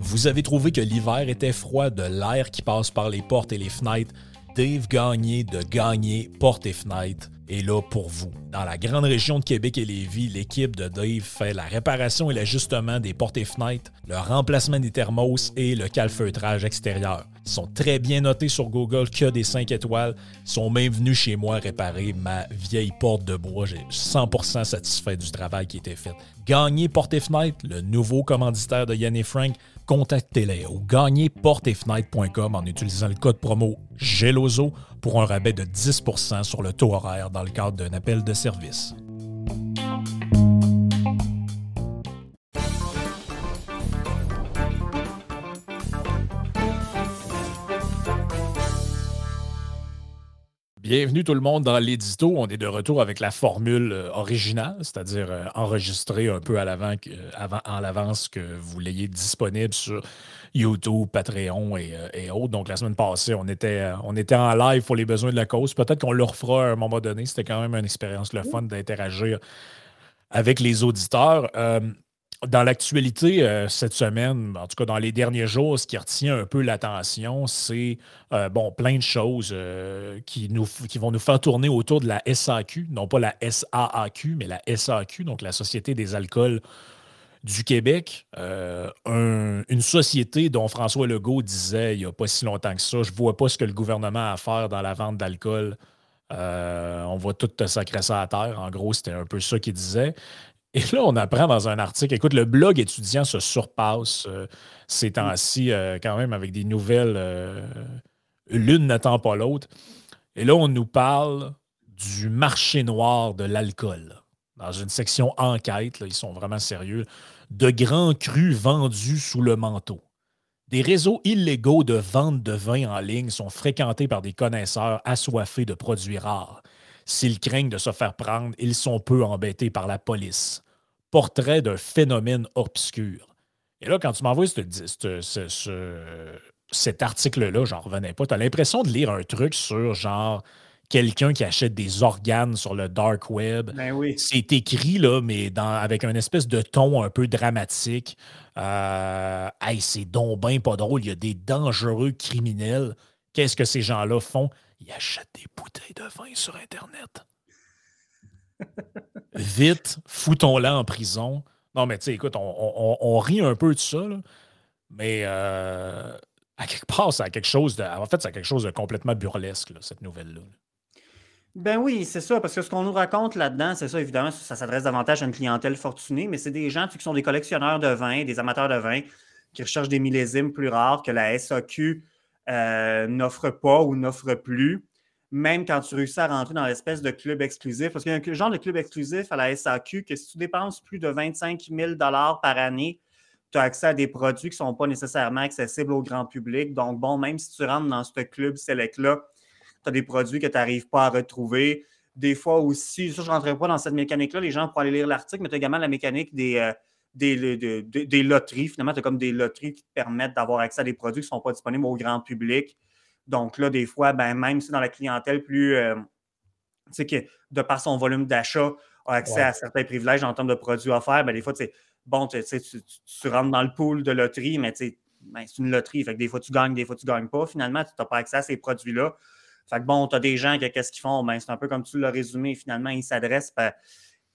Vous avez trouvé que l'hiver était froid, de l'air qui passe par les portes et les fenêtres. Dave Gagné de Gagné Portes et Fenêtres est là pour vous. Dans la grande région de Québec et Lévis, l'équipe de Dave fait la réparation et l'ajustement des portes et fenêtres, le remplacement des thermos et le calfeutrage extérieur. Ils sont très bien notés sur Google, que des 5 étoiles. Sont même venus chez moi réparer ma vieille porte de bois. J'ai 100% satisfait du travail qui était fait. Gagner Porte et Fenêtres, le nouveau commanditaire de Yann et Frank, contactez-les au gagnerportefenêtres.com en utilisant le code promo GELOZO pour un rabais de 10% sur le taux horaire dans le cadre d'un appel de service. Bienvenue tout le monde dans l'édito. On est de retour avec la formule euh, originale, c'est-à-dire euh, enregistrer un peu à l'avant, avant, en l'avance que vous l'ayez disponible sur YouTube, Patreon euh, et, autres. Donc la semaine passée, on était, on était en live pour les besoins de la cause. Peut-être qu'on le refera à un moment donné. C'était quand même une expérience le fun d'interagir avec les auditeurs dans l'actualité euh, cette semaine, en tout cas dans les derniers jours, ce qui retient un peu l'attention, c'est euh, bon, plein de choses euh, qui, nous, qui vont nous faire tourner autour de la SAQ, non pas la SAAQ, mais la SAQ, donc la Société des alcools du Québec. une société dont François Legault disait il n'y a pas si longtemps que ça, je ne vois pas ce que le gouvernement a à faire dans la vente d'alcool. on va tout sacrer ça à terre. En gros, c'était un peu ça qu'il disait. Et là, on apprend dans un article, écoute, le blog étudiant se surpasse euh, ces temps-ci, euh, quand même, avec des nouvelles, euh, l'une n'attend pas l'autre. Et là, on nous parle du marché noir de l'alcool. Dans une section enquête, ils sont vraiment sérieux, de grands crus vendus sous le manteau. Des réseaux illégaux de vente de vin en ligne sont fréquentés par des connaisseurs assoiffés de produits rares. S'ils craignent de se faire prendre, ils sont peu embêtés par la police. Portrait d'un phénomène obscur. Et là, quand tu m'envoies cet article-là, j'en revenais pas. Tu as l'impression de lire un truc sur genre quelqu'un qui achète des organes sur le dark web. Ben oui. C'est écrit, là, mais dans, avec un espèce de ton un peu dramatique. Euh, hey, c'est donc pas drôle. Il y a des dangereux criminels. Qu'est-ce que ces gens-là font? Il achète des bouteilles de vin sur Internet. Vite, foutons-la en prison. Non, mais tu sais, écoute, on, rit un peu de ça, mais euh, à quelque part, ça a quelque chose de. En fait, ça quelque chose de complètement burlesque, cette nouvelle-là. Ben oui, c'est ça, parce que ce qu'on nous raconte là-dedans, c'est ça, évidemment, ça s'adresse davantage à une clientèle fortunée, mais c'est des gens qui sont des collectionneurs de vin, des amateurs de vin, qui recherchent des millésimes plus rares que la SAQ euh, n'offre pas ou n'offre plus, même quand tu réussis à rentrer dans l'espèce de club exclusif. Parce qu'il y a un genre de club exclusif à la SAQ que si tu dépenses plus de 25 000 par année, tu as accès à des produits qui ne sont pas nécessairement accessibles au grand public. Donc, bon, même si tu rentres dans ce club select-là, tu as des produits que tu n'arrives pas à retrouver. Des fois aussi, ça, je ne rentrerai pas dans cette mécanique-là, les gens pourront aller lire l'article, mais tu as également la mécanique des, euh, des, loteries. Finalement, tu as comme des loteries qui te permettent d'avoir accès à des produits qui ne sont pas disponibles au grand public. Donc là, des fois, ben, même si dans la clientèle plus, euh, tu sais, que de par son volume d'achat, a accès à certains privilèges en termes de produits offerts, ben, des fois, tu bon, tu, tu, rentres dans le pool de loterie, mais ben, c'est une loterie. Fait que des fois, tu gagnes, des fois, tu ne gagnes pas. Finalement, tu n'as pas accès à ces produits-là. Fait que bon, tu as des gens qui, qu'est-ce qu'ils font? Ben, c'est un peu comme tu l'as résumé. Finalement, ils s'adressent. Ben,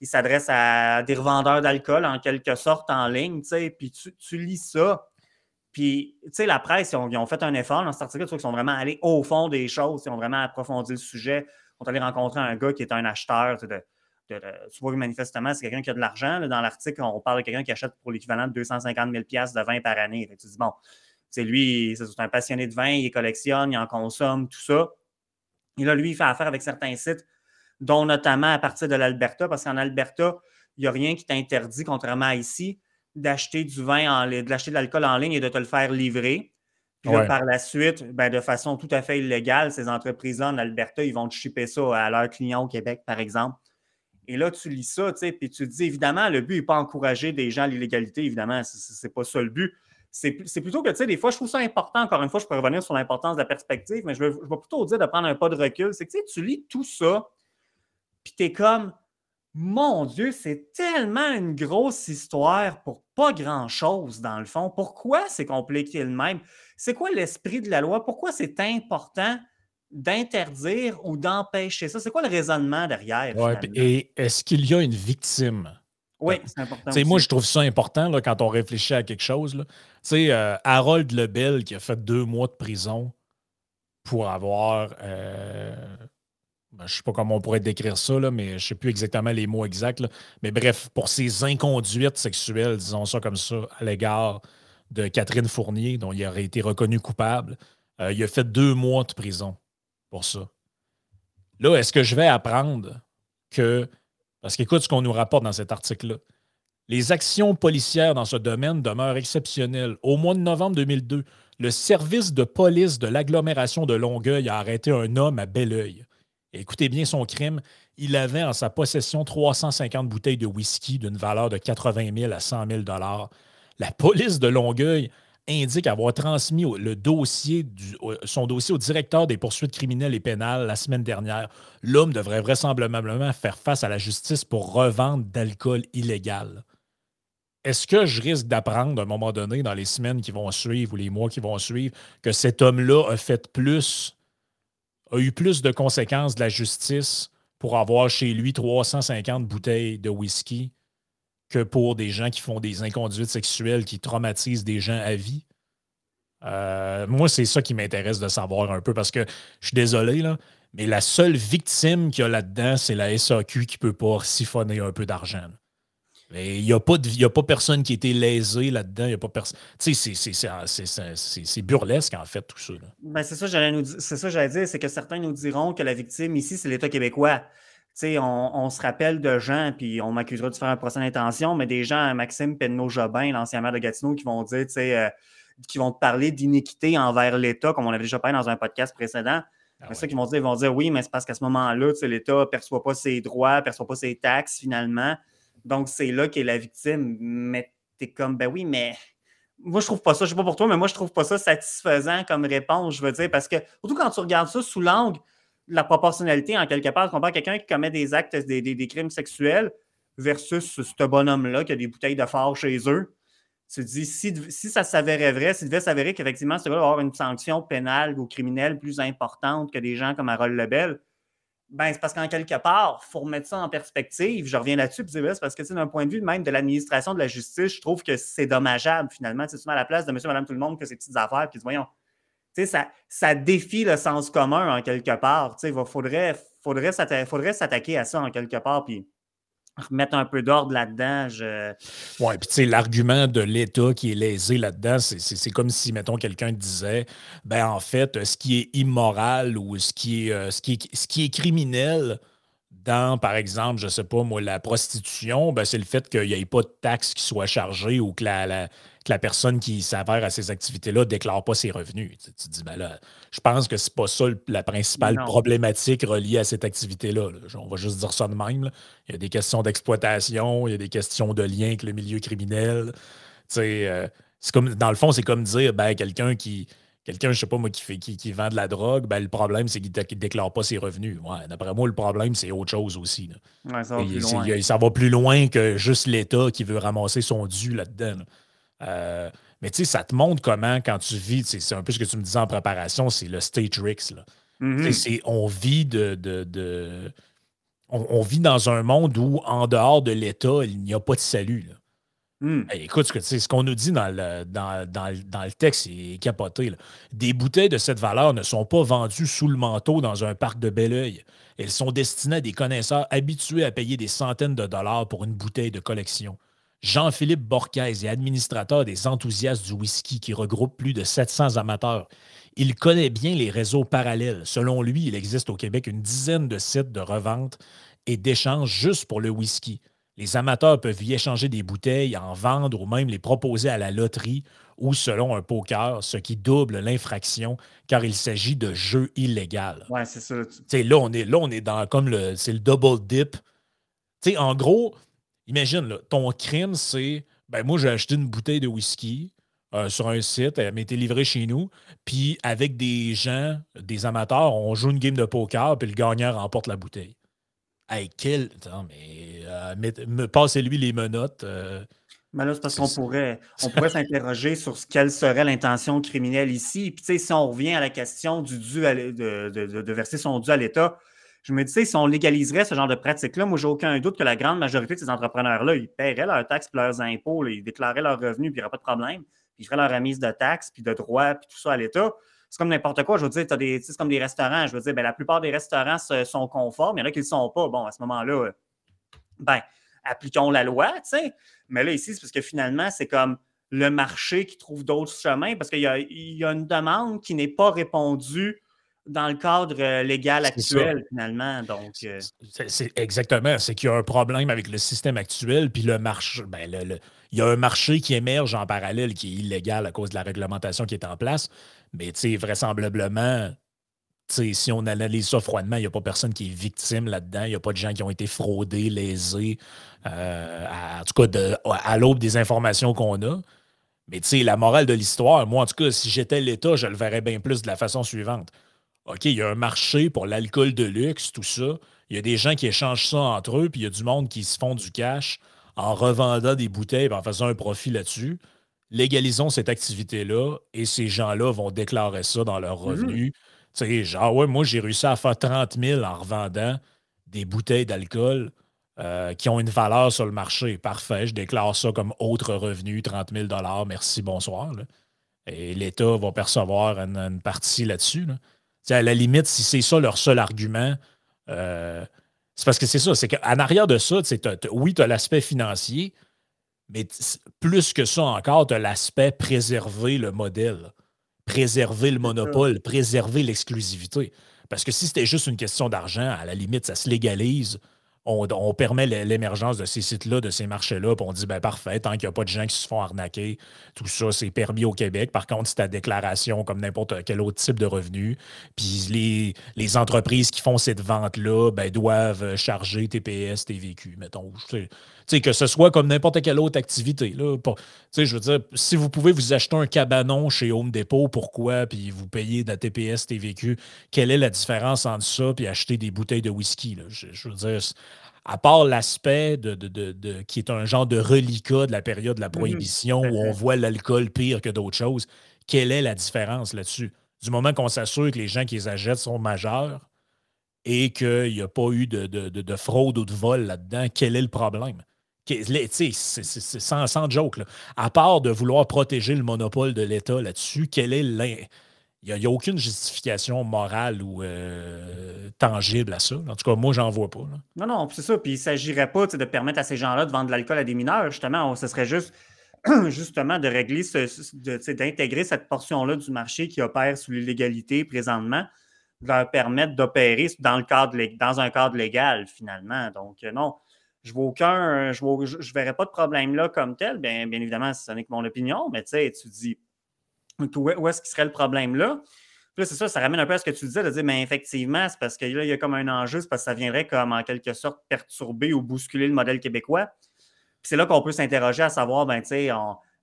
il s'adresse à des revendeurs d'alcool en quelque sorte en ligne, tu sais, puis tu, lis ça. Puis, tu sais, la presse, ils ont, fait un effort dans cet article, ils sont vraiment allés au fond des choses, ils ont vraiment approfondi le sujet. Ils sont allés rencontrer un gars qui est un acheteur de, tu vois manifestement, c'est quelqu'un qui a de l'argent. Dans l'article, on parle de quelqu'un qui achète pour l'équivalent de 250 000 de vin par année. tu dis, bon, c'est lui, c'est un passionné de vin, il collectionne, il en consomme, tout ça. Et là, lui, il fait affaire avec certains sites dont notamment à partir de l'Alberta, parce qu'en Alberta, il n'y a rien qui t'interdit, contrairement à ici, d'acheter du vin, en, d'acheter de l'alcool en ligne et de te le faire livrer. Puis par la suite, ben, de façon tout à fait illégale, ces entreprises-là en Alberta, ils vont te shipper ça à leurs clients au Québec, par exemple. Et là, tu lis ça, tu sais, puis tu te dis, évidemment, le but n'est pas encourager des gens à l'illégalité, évidemment, c'est pas ça le but. C'est plutôt que, tu sais, des fois, je trouve ça important, encore une fois, je peux revenir sur l'importance de la perspective, mais je vais, je vais plutôt dire de prendre un pas de recul. C'est que, tu sais, tu lis tout ça, puis tu es comme, Mon Dieu, c'est tellement une grosse histoire pour pas grand-chose, dans le fond. Pourquoi c'est compliqué le même? C'est quoi l'esprit de la loi? Pourquoi c'est important d'interdire ou d'empêcher ça? C'est quoi le raisonnement derrière? Ouais, et est-ce qu'il y a une victime? Oui, c'est important. Moi, je trouve ça important là, quand on réfléchit à quelque chose. Tu sais, euh, Harold Lebel qui a fait deux mois de prison pour avoir euh, je ne sais pas comment on pourrait décrire ça, mais je ne sais plus exactement les mots exacts. Mais bref, pour ses inconduites sexuelles, disons ça comme ça, à l'égard de Catherine Fournier, dont il aurait été reconnu coupable, euh, il a fait deux mois de prison pour ça. Là, est-ce que je vais apprendre que, parce qu'écoute ce qu'on nous rapporte dans cet article-là, les actions policières dans ce domaine demeurent exceptionnelles. Au mois de novembre 2002, le service de police de l'agglomération de Longueuil a arrêté un homme à Belleuil écoutez bien son crime, il avait en sa possession 350 bouteilles de whisky d'une valeur de 80 000 à 100 000 La police de Longueuil indique avoir transmis son dossier au directeur des poursuites criminelles et pénales la semaine dernière. L'homme devrait vraisemblablement faire face à la justice pour revente d'alcool illégal. Est-ce que je risque d'apprendre à un moment donné, dans les semaines qui vont suivre ou les mois qui vont suivre, que cet homme-là a fait plus a eu plus de conséquences de la justice pour avoir chez lui 350 bouteilles de whisky que pour des gens qui font des inconduites sexuelles qui traumatisent des gens à vie. Euh, moi, c'est ça qui m'intéresse de savoir un peu parce que je suis désolé, là, mais la seule victime qu'il y a là-dedans, c'est la SAQ qui ne peut pas siphonner un peu d'argent. Il n'y a, pas a pas personne qui a été lésé là-dedans. Il a pas personne. Tu sais, c'est burlesque, en fait, tout ça. Ben, c'est ça, j'allais c'est ça, j'allais dire, c'est que certains nous diront que la victime ici, c'est l'État québécois. On, on, se rappelle de gens, puis on m'accusera de faire un procès d'intention, mais des gens, Maxime Penneau-Jobin, l'ancien maire de Gatineau, qui vont dire, euh, qui vont te parler d'iniquité envers l'État, comme on avait déjà parlé dans un podcast précédent. Ah c'est ça qu'ils vont dire, ils vont dire, oui, mais c'est parce qu'à ce moment-là, l'État ne perçoit pas ses droits, ne perçoit pas ses taxes, finalement. Donc, c'est là qu'est la victime. Mais tu es comme, ben oui, mais moi, je trouve pas ça, je sais pas pour toi, mais moi, je trouve pas ça satisfaisant comme réponse, je veux dire, parce que, surtout quand tu regardes ça sous l'angle de la proportionnalité, en quelque part, compare quelqu'un qui commet des actes, des, crimes sexuels versus ce bonhomme-là qui a des bouteilles de phare chez eux. Tu te dis, si, si ça s'avérait vrai, s'il devait s'avérer qu'effectivement, ce gars va avoir une sanction pénale ou criminelle plus importante que des gens comme Harold Lebel, ben, c'est parce qu'en quelque part, il faut remettre ça en perspective. Je reviens là-dessus, c'est parce que d'un point de vue même de l'administration de la justice, je trouve que c'est dommageable finalement. C'est souvent à la place de monsieur, madame, tout le monde que ces petites affaires, puis voyons, ça, ça défie le sens commun en quelque part. Il faudrait, s'attaquer à ça en quelque part, remettre un peu d'ordre là-dedans. Je... Oui, puis tu sais, l'argument de l'État qui est lésé là-dedans, c'est comme si, mettons, quelqu'un disait, ben en fait, ce qui est immoral ou ce qui est, euh, ce qui ce qui est criminel dans, par exemple, je sais pas, moi, la prostitution, ben, c'est le fait qu'il n'y ait pas de taxes qui soient chargées ou que la que la personne qui s'avère à ces activités-là ne déclare pas ses revenus. Tu, te dis, ben là, je pense que c'est pas ça la principale problématique reliée à cette activité-là. On va juste dire ça de même. Il y a des questions d'exploitation, il y a des questions de lien avec le milieu criminel. Euh, c'est comme, dans le fond, c'est comme dire ben, quelqu'un qui. Quelqu'un, je sais pas moi, qui, fait, qui, vend de la drogue, ben, le problème, c'est qu'il ne déclare pas ses revenus. Ouais, D'après moi, le problème, c'est autre chose aussi. ça, va ça, va plus loin que juste l'État qui veut ramasser son dû là-dedans. Euh, mais tu sais, ça te montre comment, quand tu vis, c'est un peu ce que tu me disais en préparation, c'est le stage risk. Mm-hmm. On vit de. de, on, vit dans un monde où, en dehors de l'État, il n'y a pas de salut. Mm. écoute, ce, qu'on nous dit dans le, dans, le texte, c'est capoté. Des bouteilles de cette valeur ne sont pas vendues sous le manteau dans un parc de bel oeil. Elles sont destinées à des connaisseurs habitués à payer des centaines de dollars pour une bouteille de collection. Jean-Philippe Borquez est administrateur des enthousiastes du whisky qui regroupe plus de 700 amateurs. Il connaît bien les réseaux parallèles. Selon lui, il existe au Québec une dizaine de sites de revente et d'échange juste pour le whisky. Les amateurs peuvent y échanger des bouteilles, en vendre ou même les proposer à la loterie ou selon un poker, ce qui double l'infraction car il s'agit de jeux illégal. Ouais, c'est ça. Là, on est, là, on est dans comme le, c'est le double dip. en gros, Imagine, ton crime, c'est ben moi, j'ai acheté une bouteille de whisky euh, sur un site, elle m'a été livrée chez nous, puis avec des gens, des amateurs, on joue une game de poker, puis le gagnant remporte la bouteille. Hey, quel. mais me, passez-lui les menottes. Mais là, c'est parce qu'on pourrait, on pourrait s'interroger sur ce, quelle serait l'intention criminelle ici. Puis, tu sais, si on revient à la question du dû de, de, verser son dû à l'État, je me dis, si on légaliserait ce genre de pratique-là, moi, j'ai aucun doute que la grande majorité de ces entrepreneurs-là, ils paieraient leurs taxes et leurs impôts, ils déclareraient leurs revenus, puis il n'y aurait pas de problème. Puis ils feraient leur remise de taxes, puis de droits, puis tout ça à l'État. C'est comme n'importe quoi. Je veux dire, c'est comme des restaurants. Je veux dire, ben, la plupart des restaurants sont conformes. Il y en a qui ne le sont pas. Bon, à ce moment-là, ben, appliquons la loi, tu sais. Mais là, ici, c'est parce que finalement, c'est comme le marché qui trouve d'autres chemins parce qu'il y, a une demande qui n'est pas répondue dans le cadre euh, légal actuel, finalement. Donc, euh, c'est exactement. C'est qu'il y a un problème avec le système actuel, puis le marché. Ben, il y a un marché qui émerge en parallèle qui est illégal à cause de la réglementation qui est en place. Mais vraisemblablement, si on analyse ça froidement, il n'y a pas personne qui est victime là-dedans. Il n'y a pas de gens qui ont été fraudés, lésés, euh, en tout cas à l'aube des informations qu'on a. Mais la morale de l'histoire, moi, en tout cas, si j'étais l'État, je le verrais bien plus de la façon suivante. OK, il y a un marché pour l'alcool de luxe, tout ça. Il y a des gens qui échangent ça entre eux, puis il y a du monde qui se font du cash en revendant des bouteilles et en faisant un profit là-dessus. Légalisons cette activité-là et ces gens-là vont déclarer ça dans leurs mhm. revenus. Sais, genre, ouais, moi, j'ai réussi à faire 30 000 en revendant des bouteilles d'alcool euh, qui ont une valeur sur le marché. Parfait, je déclare ça comme autre revenu, 30 000 merci, bonsoir. Et l'État va percevoir une, partie là-dessus. À la limite, si c'est ça leur seul argument, euh, c'est parce que c'est ça, c'est qu'en arrière de ça, oui, tu as l'aspect financier, mais plus que ça encore, tu as l'aspect préserver le modèle préserver le monopole, préserver l'exclusivité. Parce que si c'était juste une question d'argent, à la limite, ça se légalise. On, permet l'émergence de ces sites-là, de ces marchés-là, puis on dit, ben parfait, tant qu'il n'y a pas de gens qui se font arnaquer, tout ça, c'est permis au Québec. Par contre, c'est ta déclaration comme n'importe quel autre type de revenu. Puis les, entreprises qui font cette vente-là, ben, doivent charger TPS, TVQ, mettons que ce soit comme n'importe quelle autre activité. Je veux dire, si vous pouvez vous acheter un cabanon chez Home Depot, pourquoi, puis vous payez de la TPS, TVQ, quelle est la différence entre ça et acheter des bouteilles de whisky? Je, veux dire, à part l'aspect de, de, qui est un genre de reliquat de la période de la mhm. prohibition où on voit l'alcool pire que d'autres choses, quelle est la différence là-dessus? Du moment qu'on s'assure que les gens qui les achètent sont majeurs et qu'il n'y a pas eu de, fraude ou de vol là-dedans, quel est le problème? C'est sans, sans joke. À part de vouloir protéger le monopole de l'État là-dessus, quel est Il n'y a, aucune justification morale ou euh, tangible à ça. En tout cas, moi, j'en vois pas. Non, non, c'est ça. Puis il ne s'agirait pas de permettre à ces gens-là de vendre de l'alcool à des mineurs. Justement, ce serait juste justement de régler, d'intégrer cette portion-là du marché qui opère sous l'illégalité présentement, de leur permettre d'opérer dans, dans un cadre légal, finalement. Donc, euh, non, je vois aucun, je ne verrais pas de problème là comme tel. Bien, bien évidemment, ce n'est que mon opinion, mais tu dis où est-ce qu'il serait le problème là? Puis là, c'est ça, ça ramène un peu à ce que tu disais, de dire, mais effectivement, c'est parce que là, il y a comme un enjeu, c'est parce que ça viendrait comme en quelque sorte perturber ou bousculer le modèle québécois. Puis c'est là qu'on peut s'interroger à savoir, ben, tu sais,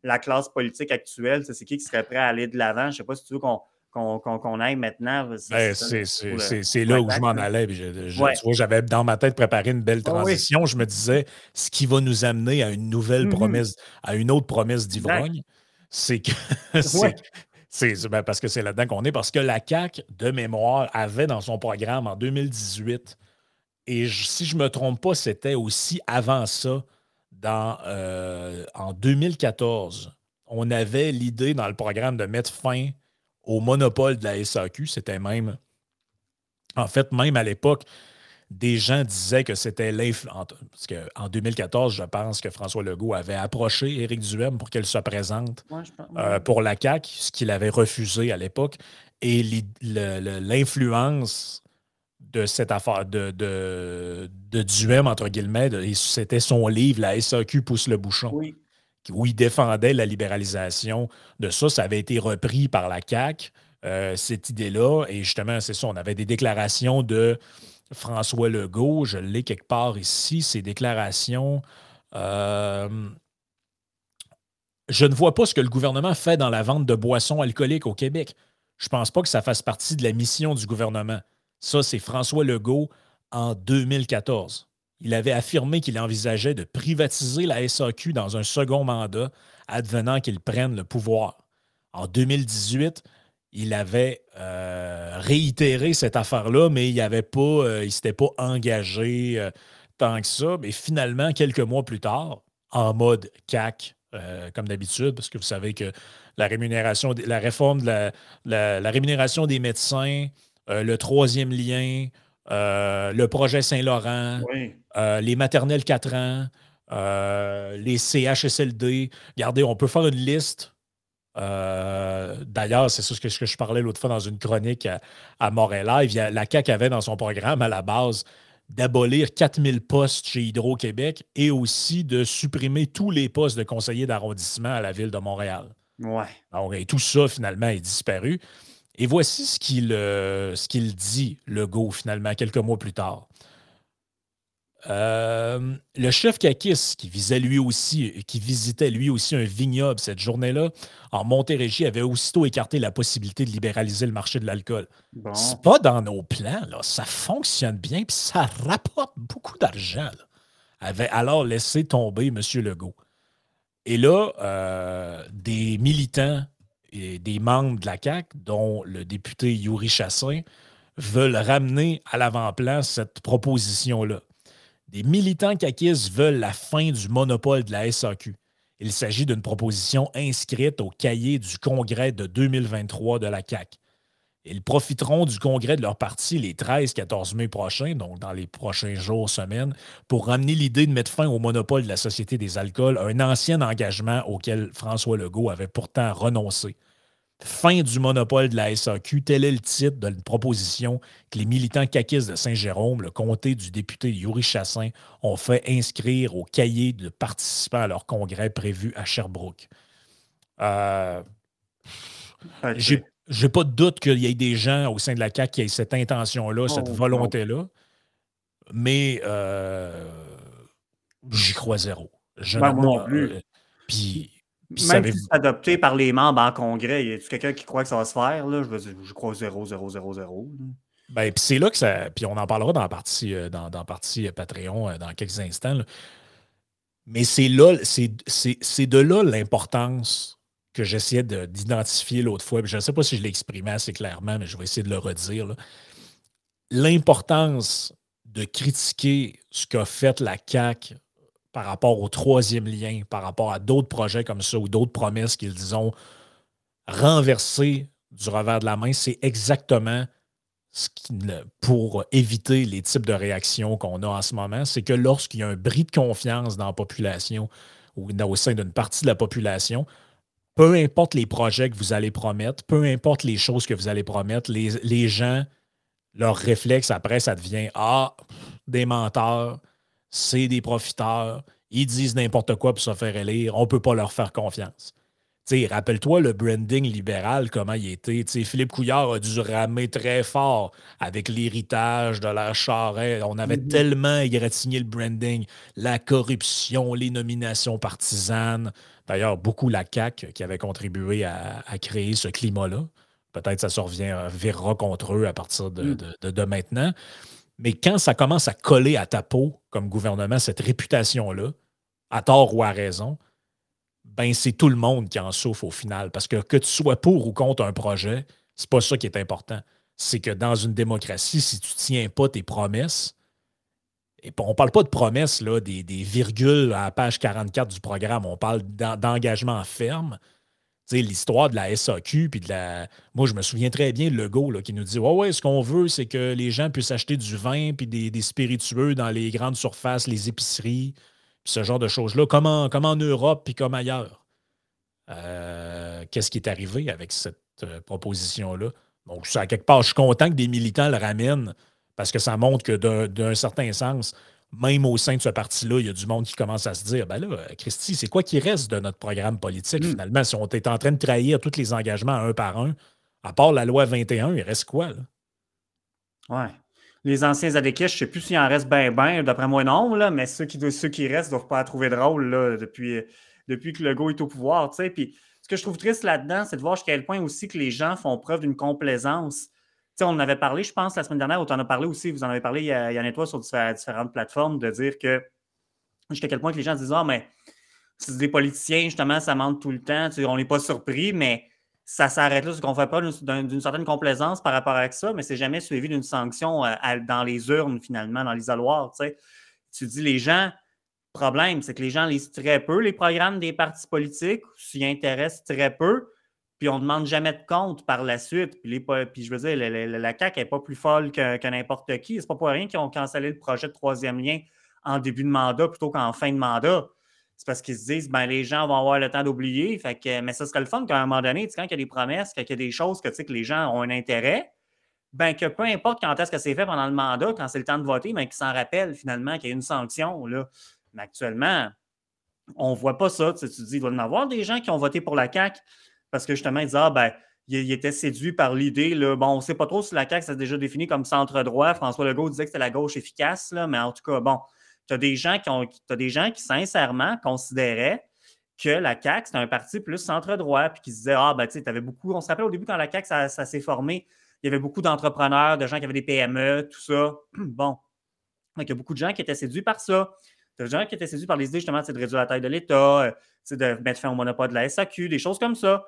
la classe politique actuelle, c'est qui qui serait prêt à aller de l'avant? Je ne sais pas si tu veux qu'on qu'on aille maintenant. Ben, c'est là où je m'en allais. j'avais dans ma tête préparé une belle transition. Je me disais, ce qui va nous amener à une nouvelle mm-hmm. promesse, à une autre promesse d'ivrogne, c'est que. c'est ben, parce que c'est là-dedans qu'on est, parce que la CAC de mémoire avait dans son programme en 2018, et si je ne me trompe pas, c'était aussi avant ça, dans, euh, en 2014, on avait l'idée dans le programme de mettre fin au monopole de la SAQ. C'était même, en fait, même à l'époque, des gens disaient que c'était l'influence. Parce qu'en 2014, je pense que François Legault avait approché Éric Duhem pour qu'elle se présente euh, pour la CAQ, ce qu'il avait refusé à l'époque. Et l'influence de cette affaire de, de, de Duhem, entre guillemets, c'était son livre, La SAQ pousse le bouchon. Oui où il défendait la libéralisation de ça. Ça avait été repris par la CAQ, euh, cette idée-là. Et justement, c'est ça, on avait des déclarations de François Legault. Je l'ai quelque part ici, ces déclarations. Euh, je ne vois pas ce que le gouvernement fait dans la vente de boissons alcooliques au Québec. Je ne pense pas que ça fasse partie de la mission du gouvernement. Ça, c'est François Legault en 2014. il avait affirmé qu'il envisageait de privatiser la SAQ dans un second mandat, advenant qu'il prenne le pouvoir. En 2018, il avait euh, réitéré cette affaire-là, mais il ne pas, il s'était pas engagé euh, tant que ça. Mais finalement, quelques mois plus tard, en mode CAC, euh, comme d'habitude, parce que vous savez que la rémunération, la réforme de la, rémunération des médecins, le troisième lien, le projet Saint-Laurent, les maternelles 4 ans, les CHSLD. Regardez, on peut faire une liste euh, d'ailleurs, c'est ça ce que, je parlais l'autre fois dans une chronique à, Montréal. La CAQ avait dans son programme à la base d'abolir 4000 postes chez Hydro-Québec et aussi de supprimer tous les postes de conseillers d'arrondissement à la ville de Montréal. Ouais. Donc, tout ça, finalement, est disparu. Et voici ce qu'il euh, dit, Legault, finalement, quelques mois plus tard. Euh, le chef Kakis, qui visait lui aussi, qui visitait lui aussi un vignoble cette journée-là, en Montérégie, avait aussitôt écarté la possibilité de libéraliser le marché de l'alcool. C'est pas dans nos plans, là. Ça fonctionne bien, puis ça rapporte beaucoup d'argent. Avait alors laissé tomber M. Legault. Et là, euh, des militants et des membres de la CAQ, dont le député Yuri Chassin, veulent ramener à l'avant-plan cette proposition-là. Des militants caquistes veulent la fin du monopole de la SAQ. Il s'agit d'une proposition inscrite au cahier du congrès de 2023 de la CAQ. Ils profiteront du congrès de leur parti les 13-14 mai prochains, donc dans les prochains jours, semaines, pour ramener l'idée de mettre fin au monopole de la Société des alcools, un ancien engagement auquel François Legault avait pourtant renoncé. Fin du monopole de la SAQ, tel est le titre de la proposition que les militants caquistes de Saint-Jérôme, le comté du député Yuri Chassin, ont fait inscrire au cahier de participants à leur congrès prévu à Sherbrooke. Euh, J'ai pas de doute qu'il y ait des gens au sein de la CAQ qui aient cette intention-là, cette oh, volonté-là, mais euh, j'y crois zéro. Je ben, moi plus. Euh, puis même si c'est adopté par les membres en congrès, y a quelqu'un qui croit que ça va se faire? Là? Je, je crois 0, 0, 0, 0. Ben, puis c'est là que ça. Puis on en parlera dans la partie, euh, dans, dans partie euh, Patreon euh, dans quelques instants. Mais c'est là, c'est de là l'importance que j'essayais d'identifier l'autre fois. je ne sais pas si je l'ai exprimé assez clairement, mais je vais essayer de le redire. L'importance de critiquer ce qu'a fait la CAQ par rapport au troisième lien, par rapport à d'autres projets comme ça ou d'autres promesses qu'ils ont renversées du revers de la main, c'est exactement ce qui, pour éviter les types de réactions qu'on a en ce moment, c'est que lorsqu'il y a un bris de confiance dans la population ou au sein d'une partie de la population, peu importe les projets que vous allez promettre, peu importe les choses que vous allez promettre, les, les gens, leur réflexe après, ça devient Ah, des menteurs, c'est des profiteurs, ils disent n'importe quoi pour se faire élire, on ne peut pas leur faire confiance. Rappelle-toi le branding libéral, comment il était. Philippe Couillard a dû ramer très fort avec l'héritage de la charrette. On avait mm-hmm. tellement égratigné le branding, la corruption, les nominations partisanes. D'ailleurs, beaucoup la CAQ qui avait contribué à, créer ce climat-là. Peut-être que ça se revient, virera contre eux à partir de mm. maintenant. Mais quand ça commence à coller à ta peau comme gouvernement, cette réputation-là, à tort ou à raison, ben c'est tout le monde qui en souffre au final. Parce que que tu sois pour ou contre un projet, c'est pas ça qui est important. C'est que dans une démocratie, si tu tiens pas tes promesses, et on parle pas de promesses, là, des, des virgules à la page 44 du programme, on parle d'engagement ferme l'histoire de la SAQ, puis de la. Moi, je me souviens très bien de Legault là, qui nous dit Ouais, ouais, ce qu'on veut, c'est que les gens puissent acheter du vin puis des, spiritueux dans les grandes surfaces, les épiceries, puis ce genre de choses-là, comme en, en Europe puis comme ailleurs. Euh, qu'est-ce qui est arrivé avec cette euh, proposition-là? Donc, à quelque part, je suis content que des militants le ramènent parce que ça montre que d'un certain sens, même au sein de ce parti-là, il y a du monde qui commence à se dire ben là, Christy, c'est quoi qui reste de notre programme politique hmm. finalement? Si on est en train de trahir tous les engagements un par un, à part la loi 21, il reste quoi? Là? Ouais. Les anciens adéquats, je ne sais plus s'il en reste bien, bien, d'après moi non, là, mais ceux qui, ceux qui restent ne doivent pas la trouver drôle là, depuis, depuis que Legault est au pouvoir. Puis ce que je trouve triste là-dedans, c'est de voir jusqu'à quel point aussi que les gens font preuve d'une complaisance on en avait parlé, je pense, la semaine dernière, ou tu en as parlé aussi, vous en avez parlé, Yann et toi, sur différentes plateformes, de dire que jusqu'à quel point que les gens disent Ah, mais c'est des politiciens, justement, ça monte tout le temps, on n'est pas surpris, mais ça s'arrête là, ce qu'on ne fait pas d'une certaine complaisance par rapport à ça, mais c'est jamais suivi d'une sanction euh, dans les urnes, finalement, dans l'isoloir. Tu dis, les gens, problème, c'est que les gens lisent très peu les programmes des partis politiques, s'y intéressent très peu, puis on ne demande jamais de compte par la suite. Puis, puis je veux dire, la, CAQ n'est pas plus folle que, n'importe qui. C'est pas pour rien qu'ils ont cancellé le projet de troisième lien en début de mandat plutôt qu'en fin de mandat c'est parce qu'ils se disent ben, les gens vont avoir le temps d'oublier. Mais ça serait le fun qu'à un moment donné, quand il y a des promesses, qu'il y a des choses que, que les gens ont un intérêt, ben, que peu importe quand est-ce que c'est fait pendant le mandat, quand c'est le temps de voter, ben, qu'ils s'en rappellent finalement qu'il y a une sanction. Là. Mais actuellement, on ne voit pas ça. Tu, dis, il doit y en avoir des gens qui ont voté pour la CAQ parce que justement, ils disent Ah, ben, il, était séduit par l'idée. Bon, on ne sait pas trop si la CAQ s'est déjà défini comme centre-droit. François Legault disait que c'était la gauche efficace, là, mais en tout cas, bon, tu as des gens qui as des gens qui sincèrement considéraient que la CAQ, c'était un parti plus centre-droit, puis qui se disaient Ah, ben, tu sais, avais beaucoup. On se rappelle au début, quand la CAQ, ça, s'est formé, il y avait beaucoup d'entrepreneurs, de gens qui avaient des PME, tout ça. bon. Donc, il y a beaucoup de gens qui étaient séduits par ça. Des gens qui étaient séduits par les idées, justement, de réduire la taille de l'État, euh, de mettre fin au monopole de la SAQ, des choses comme ça.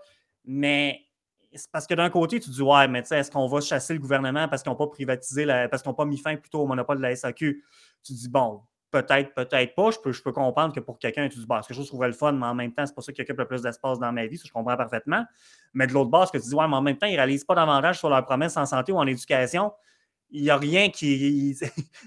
Mais c'est parce que d'un côté, tu dis Ouais, mais tu est-ce qu'on va chasser le gouvernement parce qu'ils n'ont pas privatisé, parce qu'ils pas mis fin plutôt au monopole de la SAQ? Tu dis Bon, Peut-être, peut-être pas. Je peux, je peux comprendre que pour quelqu'un, tu dis, bah, c'est quelque chose que je trouverais le fun, mais en même temps, c'est pas ça qui occupe le plus d'espace dans ma vie. Ça, je comprends parfaitement. Mais de l'autre bord, ce que tu dis, ouais, mais en même temps, ils ne réalisent pas davantage sur leurs promesses en santé ou en éducation. Il n'y a rien qui.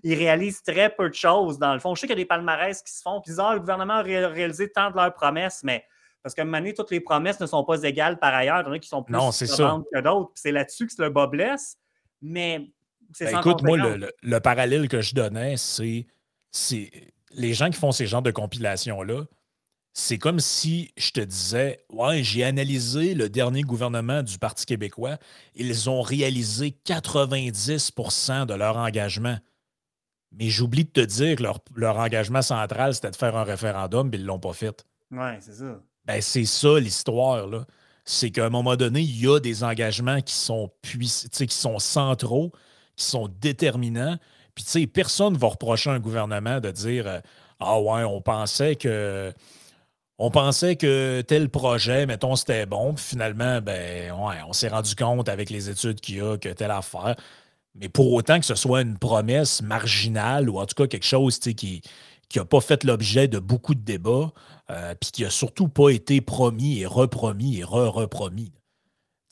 Ils, réalisent très peu de choses, dans le fond. Je sais qu'il y a des palmarès qui se font. Puis, ah, le gouvernement a réalisé tant de leurs promesses, mais parce qu'à un moment donné, toutes les promesses ne sont pas égales par ailleurs. Il y en a qui sont plus non, que d'autres. c'est là-dessus que le bas blesse. Mais c'est ben, Écoute, moi, le, parallèle que je donnais, c'est c'est les gens qui font ces genres de compilations-là, c'est comme si je te disais Ouais, j'ai analysé le dernier gouvernement du Parti québécois. Ils ont réalisé 90% de leur engagement. Mais j'oublie de te dire que leur, engagement central, c'était de faire un référendum, mais ils ne l'ont pas fait. Oui, c'est ça. Ben, c'est ça l'histoire. là. C'est qu'à un moment donné, il y a des engagements qui sont, qui sont centraux, qui sont déterminants, puis, tu sais, personne ne va reprocher à un gouvernement de dire euh, Ah ouais, on pensait que. On pensait que tel projet, mettons, c'était bon, puis finalement, ben, on s'est rendu compte avec les études qu'il y a que telle affaire. Mais pour autant que ce soit une promesse marginale ou en tout cas quelque chose qui n'a pas fait l'objet de beaucoup de débats, euh, puis qui n'a surtout pas été promis et repromis et re-repromis.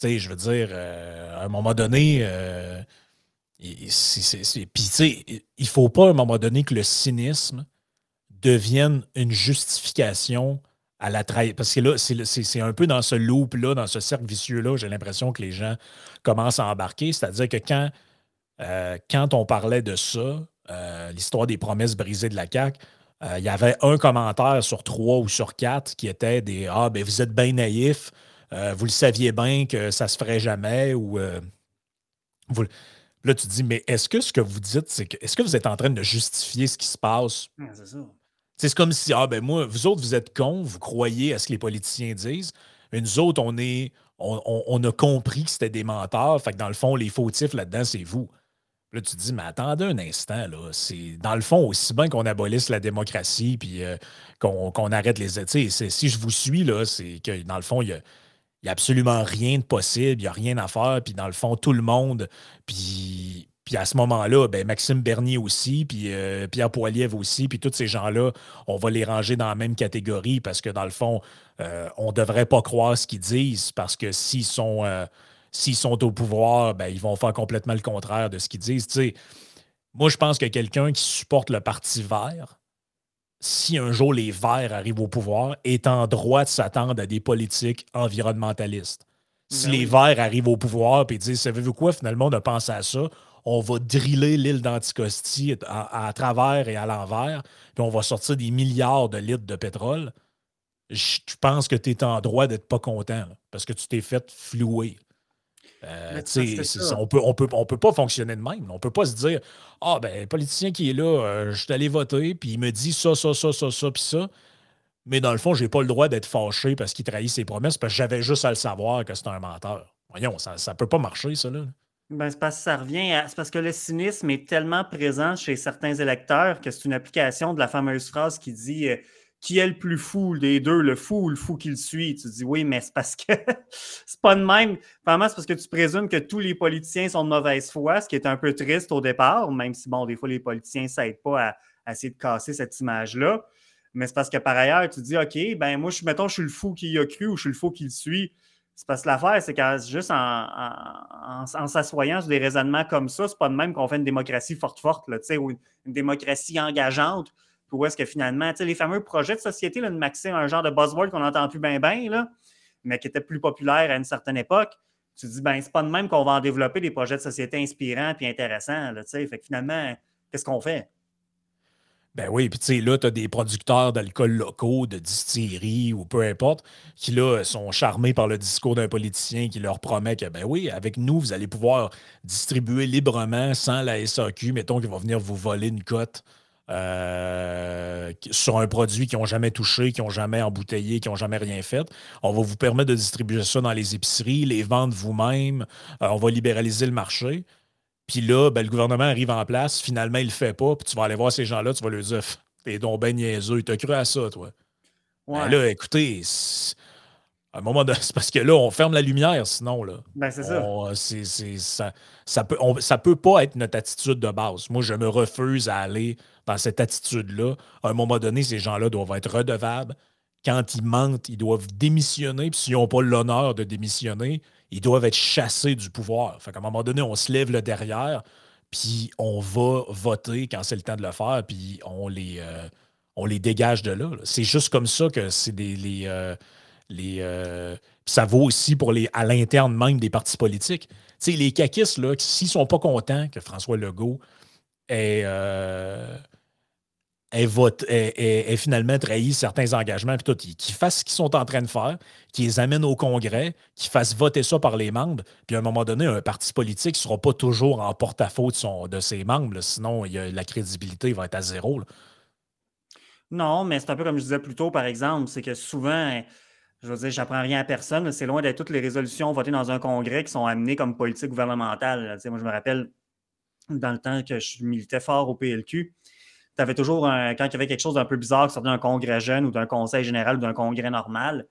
Je veux dire, euh, à un moment donné, puis, tu sais, il faut pas à un moment donné que le cynisme devienne une justification à la trahison. Parce que là, c'est un peu dans ce loop-là, dans ce cercle vicieux-là, j'ai l'impression que les gens commencent à embarquer. C'est-à-dire que quand, euh, quand on parlait de ça, euh, l'histoire des promesses brisées de la CAQ, euh, il y avait un commentaire sur trois ou sur quatre qui était des Ah, ben vous êtes bien naïf, vous le saviez bien que ça se ferait jamais ou Là, tu te dis, mais est-ce que ce que vous dites, c'est que est-ce que vous êtes en train de justifier ce qui se passe? c'est ça. C'est comme si, ah ben moi, vous autres, vous êtes cons, vous croyez à ce que les politiciens disent, mais nous autres, on est. On, a compris que c'était des menteurs. Fait que dans le fond, les fautifs là-dedans, c'est vous. Là, tu te dis, mais attendez un instant, là. C'est dans le fond aussi bien qu'on abolisse la démocratie puis euh, qu'on arrête les. Si je vous suis, là, c'est que dans le fond, il y a n'y a absolument rien de possible, il n'y a rien à faire. Puis dans le fond, tout le monde, puis, puis à ce moment-là, ben Maxime Bernier aussi, puis euh, Pierre Poilievre aussi, puis tous ces gens-là, on va les ranger dans la même catégorie parce que dans le fond, euh, on ne devrait pas croire ce qu'ils disent parce que s'ils sont, euh, s'ils sont au pouvoir, ben, ils vont faire complètement le contraire de ce qu'ils disent. moi, je pense que quelqu'un qui supporte le Parti vert, si un jour les Verts arrivent au pouvoir, est en droit de s'attendre à des politiques environnementalistes. Si ben les Verts arrivent au pouvoir et disent Savez-vous quoi, finalement, on a pensé à ça, on va driller l'île d'Anticosti à, travers et à l'envers, puis on va sortir des milliards de litres de pétrole. Je pense que tu es en droit d'être pas content parce que tu t'es fait flouer. Euh, on peut, on, peut, on peut pas fonctionner de même. On peut pas se dire Ah, ben, le politicien qui est là, euh, je suis allé voter, puis il me dit ça, ça, ça, ça, ça, puis ça. Mais dans le fond, j'ai pas le droit d'être fâché parce qu'il trahit ses promesses, parce que j'avais juste à le savoir que c'est un menteur. Voyons, ça, ça peut pas marcher, ça, là. Ben, c'est parce que ça revient. C'est parce que le cynisme est tellement présent chez certains électeurs que c'est une application de la fameuse phrase qui dit euh, Qui est le plus fou des deux, le fou ou le fou qui le suit Tu dis oui, mais c'est parce que c'est pas de même. Vraiment, c'est parce que tu présumes que tous les politiciens sont de mauvaise foi, ce qui est un peu triste au départ, même si, bon, des fois, les politiciens s'aident pas à, essayer de casser cette image-là. Mais c'est parce que par ailleurs, tu dis OK, ben moi, je, mettons, je suis le fou qui y a cru ou je suis le fou qui le suit. C'est parce que l'affaire, c'est que juste en, s'assoyant sur des raisonnements comme ça, c'est pas de même qu'on fait une démocratie forte, forte, là, ou une, démocratie engageante. Puis où est-ce que finalement, les fameux projets de société, là, de Maxime, un genre de buzzword qu'on n'entend plus bien, bien, mais qui était plus populaire à une certaine époque, tu te dis, ben, c'est pas de même qu'on va en développer des projets de société inspirants et intéressants. Là, fait que finalement, qu'est-ce qu'on fait? Ben oui, puis tu sais, là, tu as des producteurs d'alcool locaux, de distilleries ou peu importe, qui là sont charmés par le discours d'un politicien qui leur promet que, ben oui, avec nous, vous allez pouvoir distribuer librement sans la SAQ, mettons qu'il va venir vous voler une cote euh, sur un produit qu'ils n'ont jamais touché, qu'ils n'ont jamais embouteillé, qu'ils n'ont jamais rien fait. On va vous permettre de distribuer ça dans les épiceries, les vendre vous-même, euh, on va libéraliser le marché. Puis là, ben, le gouvernement arrive en place, finalement, il le fait pas, puis tu vas aller voir ces gens-là, tu vas leur dire T'es donc ben niaiseux, t'as cru à ça, toi. Ben là, écoutez, à un moment donné, c'est parce que là, on ferme la lumière, sinon, là. Ben, c'est ça. ça, peut, ça peut pas être notre attitude de base. Moi, je me refuse à aller dans cette attitude-là. À un moment donné, ces gens-là doivent être redevables. Quand ils mentent, ils doivent démissionner. Puis s'ils n'ont pas l'honneur de démissionner, ils doivent être chassés du pouvoir. Fait qu'à un moment donné, on se lève le derrière, puis on va voter quand c'est le temps de le faire, puis on les, euh, on les dégage de là. C'est juste comme ça que c'est des. Les, euh, les, euh, ça vaut aussi pour les, à l'interne même des partis politiques. sais, les caquistes, s'ils ne sont pas contents que François Legault ait ait, finalement trahi certains engagements, puis tout, qu'ils fassent ce qu'ils sont en train de faire, qu'ils les amènent au Congrès, qu'ils fassent voter ça par les membres, puis à un moment donné, un parti politique ne sera pas toujours en porte-à-faux de, de, ses membres, sinon la crédibilité va être à zéro. Non, mais c'est un peu comme je disais plus tôt, par exemple, c'est que souvent, je veux dire, j'apprends rien à personne, c'est loin d'être toutes les résolutions votées dans un congrès qui sont amenées comme politique gouvernementale. moi, je me rappelle, dans le temps que je militais fort au PLQ, tu avais toujours, un, quand il y avait quelque chose d'un peu bizarre qui sortait d'un congrès jeune ou d'un conseil général ou d'un congrès normal,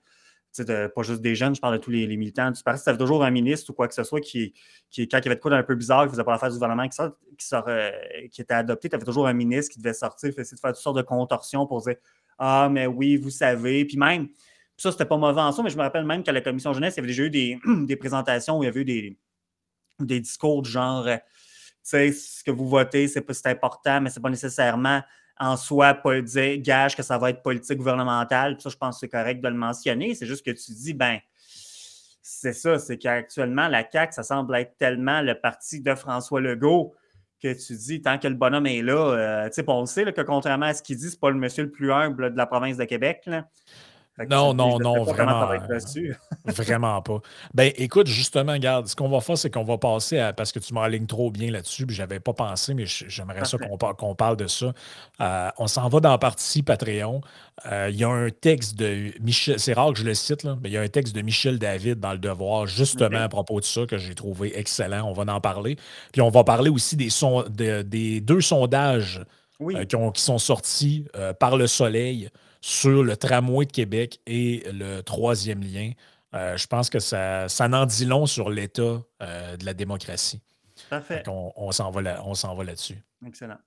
pas juste des jeunes, je parle de tous les, militants tu parles, tu avais toujours un ministre ou quoi que ce soit qui, qui quand il y avait de quoi d'un peu bizarre, qui faisait pas l'affaire du gouvernement, qui, sort, qui, sort, euh, qui était adopté, tu avais toujours un ministre qui devait sortir, essayer de faire toutes sortes de contorsions pour dire Ah, mais oui, vous savez. Puis même, ça, c'était pas mauvais en soi, mais je me rappelle même qu'à la commission jeunesse, il y avait déjà eu des, des présentations où il y avait eu des, des discours du genre sais, ce que vous votez, c'est important, mais ce n'est pas nécessairement en soi dire, gage que ça va être politique gouvernementale. ça, je pense que c'est correct de le mentionner. C'est juste que tu dis, ben, c'est ça, c'est qu'actuellement, la CAQ, ça semble être tellement le parti de François Legault que tu dis, tant que le bonhomme est là, euh, tu sais, on le sait que contrairement à ce qu'il dit, c'est pas le monsieur le plus humble de la province de Québec. Là. Non, non, non, vraiment. vraiment pas. Ben, écoute, justement, regarde, ce qu'on va faire, c'est qu'on va passer à. Parce que tu m'alignes trop bien là-dessus, puis j'avais pas pensé, mais j'aimerais ça qu'on parle de ça. Euh, on s'en va dans la partie Patreon. Euh, il y a un texte de Michel. C'est rare que je le cite, là, mais il y a un texte de Michel David dans Le Devoir, justement à propos de ça, que j'ai trouvé excellent. On va en parler. Puis on va parler aussi des, des deux sondages euh, qui, qui, sont sortis par le soleil sur le tramway de Québec et le troisième lien. Euh, je pense que ça, ça n'en dit long sur l'état euh, de la démocratie. Parfait. On, on s'en va là-dessus. Excellent.